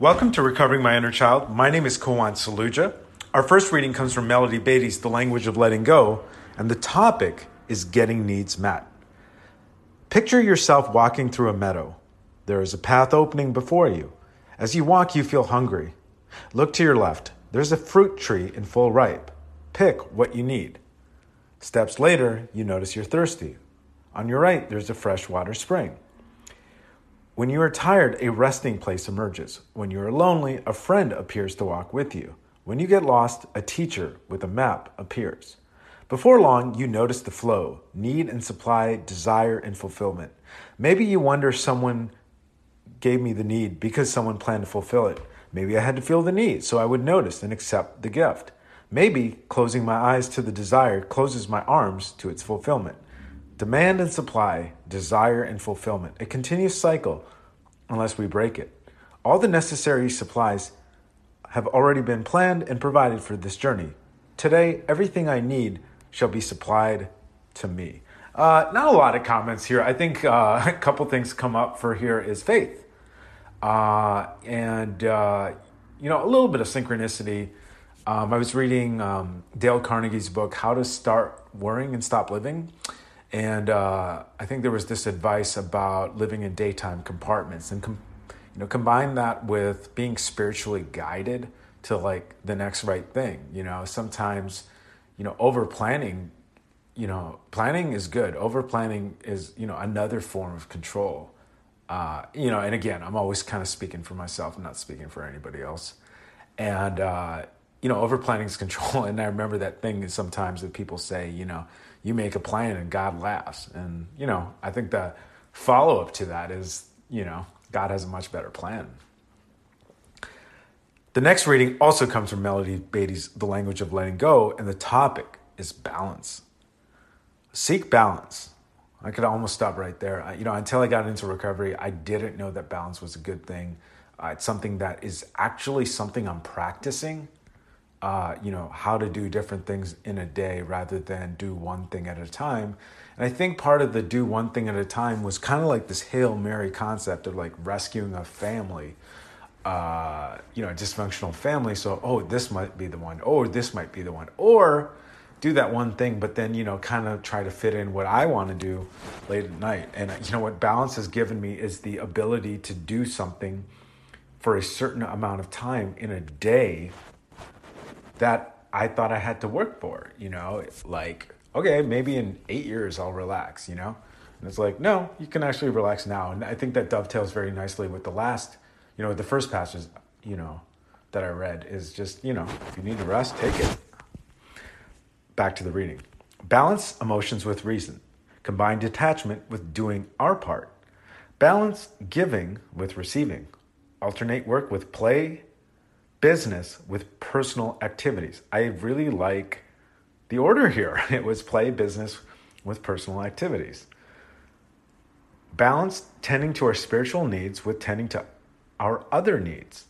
Welcome to Recovering My Inner Child. My name is Kowan Saluja. Our first reading comes from Melody Beattie's The Language of Letting Go, and the topic is Getting Needs Met. Picture yourself walking through a meadow. There is a path opening before you. As you walk, you feel hungry. Look to your left. There's a fruit tree in full ripe. Pick what you need. Steps later, you notice you're thirsty. On your right, there's a freshwater spring. When you are tired, a resting place emerges. When you are lonely, a friend appears to walk with you. When you get lost, a teacher with a map appears. Before long, you notice the flow need and supply, desire and fulfillment. Maybe you wonder someone gave me the need because someone planned to fulfill it. Maybe I had to feel the need so I would notice and accept the gift. Maybe closing my eyes to the desire closes my arms to its fulfillment. Demand and supply, desire and fulfillment, a continuous cycle unless we break it. All the necessary supplies have already been planned and provided for this journey. Today, everything I need shall be supplied to me. Uh, not a lot of comments here. I think uh, a couple things come up for here is faith. Uh, and, uh, you know, a little bit of synchronicity. Um, I was reading um, Dale Carnegie's book, How to Start Worrying and Stop Living. And uh, I think there was this advice about living in daytime compartments and com- you know combine that with being spiritually guided to like the next right thing. You know, sometimes you know over planning. You know, planning is good. Over planning is you know another form of control. Uh, you know, and again, I'm always kind of speaking for myself. I'm not speaking for anybody else. And uh, you know, over planning is control. And I remember that thing sometimes that people say, you know, you make a plan and God laughs. And, you know, I think the follow up to that is, you know, God has a much better plan. The next reading also comes from Melody Beattie's The Language of Letting Go, and the topic is balance. Seek balance. I could almost stop right there. I, you know, until I got into recovery, I didn't know that balance was a good thing. Uh, it's something that is actually something I'm practicing uh, you know, how to do different things in a day rather than do one thing at a time. And I think part of the do one thing at a time was kind of like this Hail Mary concept of like rescuing a family, uh, you know, a dysfunctional family. So, oh, this might be the one, or this might be the one, or do that one thing, but then, you know, kind of try to fit in what I want to do late at night. And, you know, what balance has given me is the ability to do something for a certain amount of time in a day that I thought I had to work for, you know, like, okay, maybe in eight years I'll relax, you know? And it's like, no, you can actually relax now. And I think that dovetails very nicely with the last, you know, the first passage, you know, that I read is just, you know, if you need to rest, take it. Back to the reading. Balance emotions with reason. Combine detachment with doing our part. Balance giving with receiving. Alternate work with play business with personal activities. I really like the order here. It was play business with personal activities. Balance tending to our spiritual needs with tending to our other needs.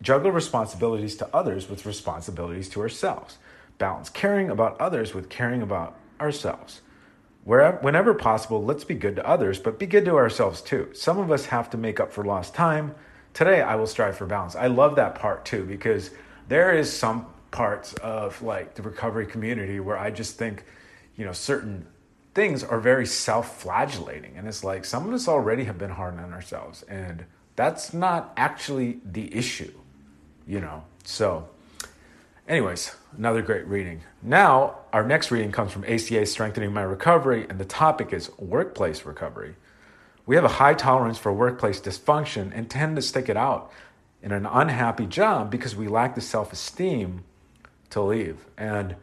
Juggle responsibilities to others with responsibilities to ourselves. Balance caring about others with caring about ourselves. Wherever, whenever possible, let's be good to others, but be good to ourselves too. Some of us have to make up for lost time today I will strive for balance. I love that part too because there is some parts of like the recovery community where I just think, you know, certain things are very self-flagellating and it's like some of us already have been hard on ourselves and that's not actually the issue, you know. So anyways, another great reading. Now, our next reading comes from ACA Strengthening My Recovery and the topic is workplace recovery. We have a high tolerance for workplace dysfunction and tend to stick it out in an unhappy job because we lack the self esteem to leave. And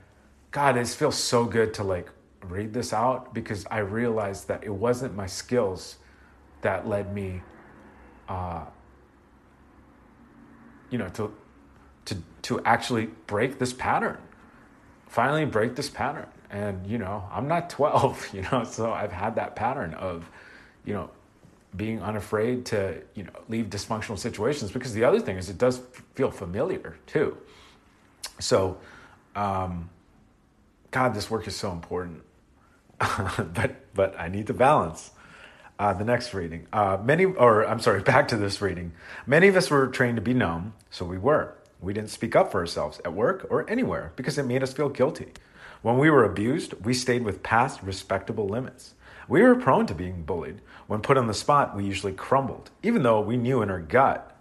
God, it feels so good to like read this out because I realized that it wasn't my skills that led me, uh, you know, to to to actually break this pattern. Finally, break this pattern. And you know, I'm not 12, you know, so I've had that pattern of you know, being unafraid to, you know, leave dysfunctional situations because the other thing is it does feel familiar too. So, um, God, this work is so important, but but I need the balance. Uh, the next reading. Uh, many, or I'm sorry, back to this reading. Many of us were trained to be numb, so we were. We didn't speak up for ourselves at work or anywhere because it made us feel guilty. When we were abused, we stayed with past respectable limits. We were prone to being bullied. When put on the spot, we usually crumbled, even though we knew in our gut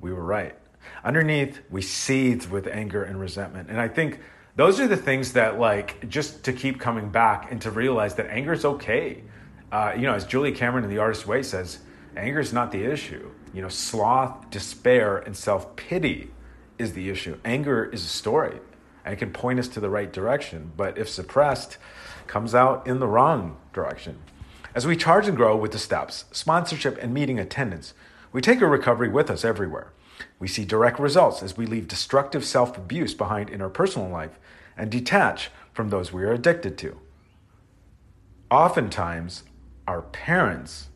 we were right. Underneath, we seethed with anger and resentment. And I think those are the things that, like, just to keep coming back and to realize that anger is okay. Uh, you know, as Julie Cameron in The Artist's Way says, anger is not the issue. You know, sloth, despair, and self pity is the issue. Anger is a story and it can point us to the right direction, but if suppressed, comes out in the wrong direction. As we charge and grow with the steps, sponsorship, and meeting attendance, we take our recovery with us everywhere. We see direct results as we leave destructive self abuse behind in our personal life and detach from those we are addicted to. Oftentimes, our parents.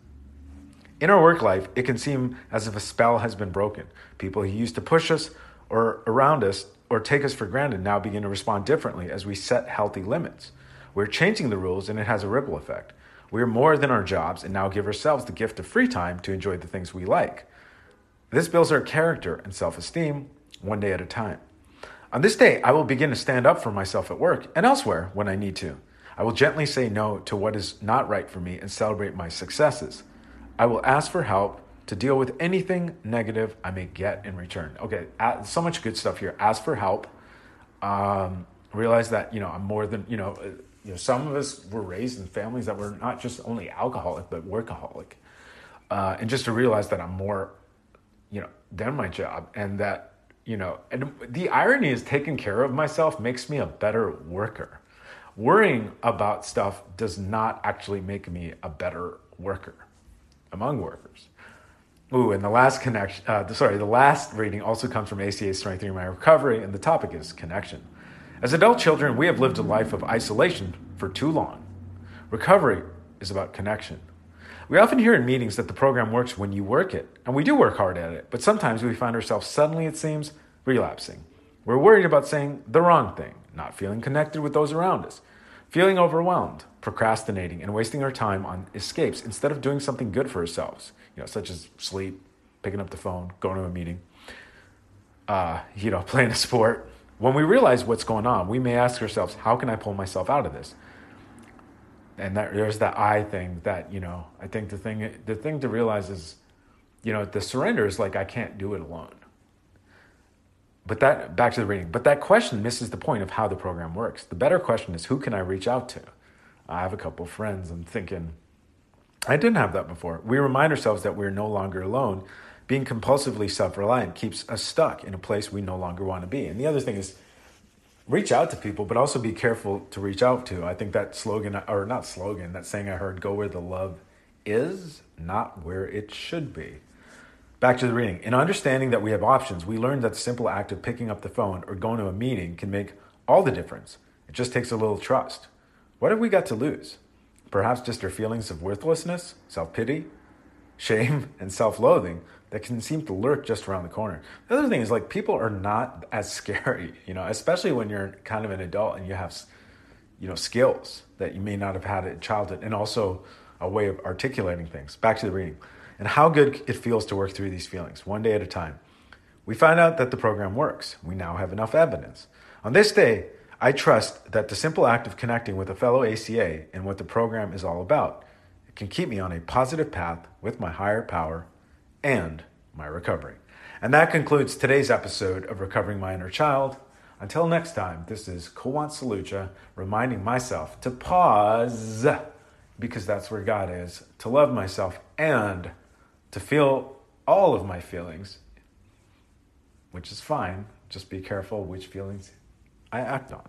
In our work life, it can seem as if a spell has been broken. People who used to push us or around us or take us for granted now begin to respond differently as we set healthy limits. We're changing the rules and it has a ripple effect. We are more than our jobs and now give ourselves the gift of free time to enjoy the things we like. This builds our character and self esteem one day at a time. On this day, I will begin to stand up for myself at work and elsewhere when I need to. I will gently say no to what is not right for me and celebrate my successes. I will ask for help to deal with anything negative I may get in return. Okay, so much good stuff here. Ask for help. Um, realize that you know I'm more than you know. Uh, you know, some of us were raised in families that were not just only alcoholic but workaholic, uh, and just to realize that I'm more, you know, than my job, and that you know, and the irony is taking care of myself makes me a better worker. Worrying about stuff does not actually make me a better worker among workers. Ooh, and the last connection, uh, sorry, the last reading also comes from ACA Strengthening My Recovery, and the topic is connection. As adult children, we have lived a life of isolation for too long. Recovery is about connection. We often hear in meetings that the program works when you work it, and we do work hard at it, but sometimes we find ourselves suddenly, it seems, relapsing. We're worried about saying the wrong thing, not feeling connected with those around us, feeling overwhelmed, procrastinating, and wasting our time on escapes instead of doing something good for ourselves you know, such as sleep, picking up the phone, going to a meeting, uh, you know, playing a sport. When we realize what's going on, we may ask ourselves, how can I pull myself out of this? And that, there's that I thing that, you know, I think the thing, the thing to realize is, you know, the surrender is like, I can't do it alone. But that, back to the reading, but that question misses the point of how the program works. The better question is, who can I reach out to? I have a couple friends. I'm thinking, I didn't have that before. We remind ourselves that we're no longer alone. Being compulsively self reliant keeps us stuck in a place we no longer want to be. And the other thing is, reach out to people, but also be careful to reach out to. I think that slogan, or not slogan, that saying I heard, go where the love is, not where it should be. Back to the reading. In understanding that we have options, we learned that the simple act of picking up the phone or going to a meeting can make all the difference. It just takes a little trust. What have we got to lose? Perhaps just our feelings of worthlessness, self pity, shame, and self loathing that can seem to lurk just around the corner. The other thing is like people are not as scary, you know, especially when you're kind of an adult and you have, you know, skills that you may not have had in childhood and also a way of articulating things. Back to the reading and how good it feels to work through these feelings one day at a time. We find out that the program works. We now have enough evidence. On this day, I trust that the simple act of connecting with a fellow ACA and what the program is all about it can keep me on a positive path with my higher power and my recovery. And that concludes today's episode of Recovering My Inner Child. Until next time, this is Kowant Saluja reminding myself to pause because that's where God is, to love myself and to feel all of my feelings, which is fine. Just be careful which feelings I act on.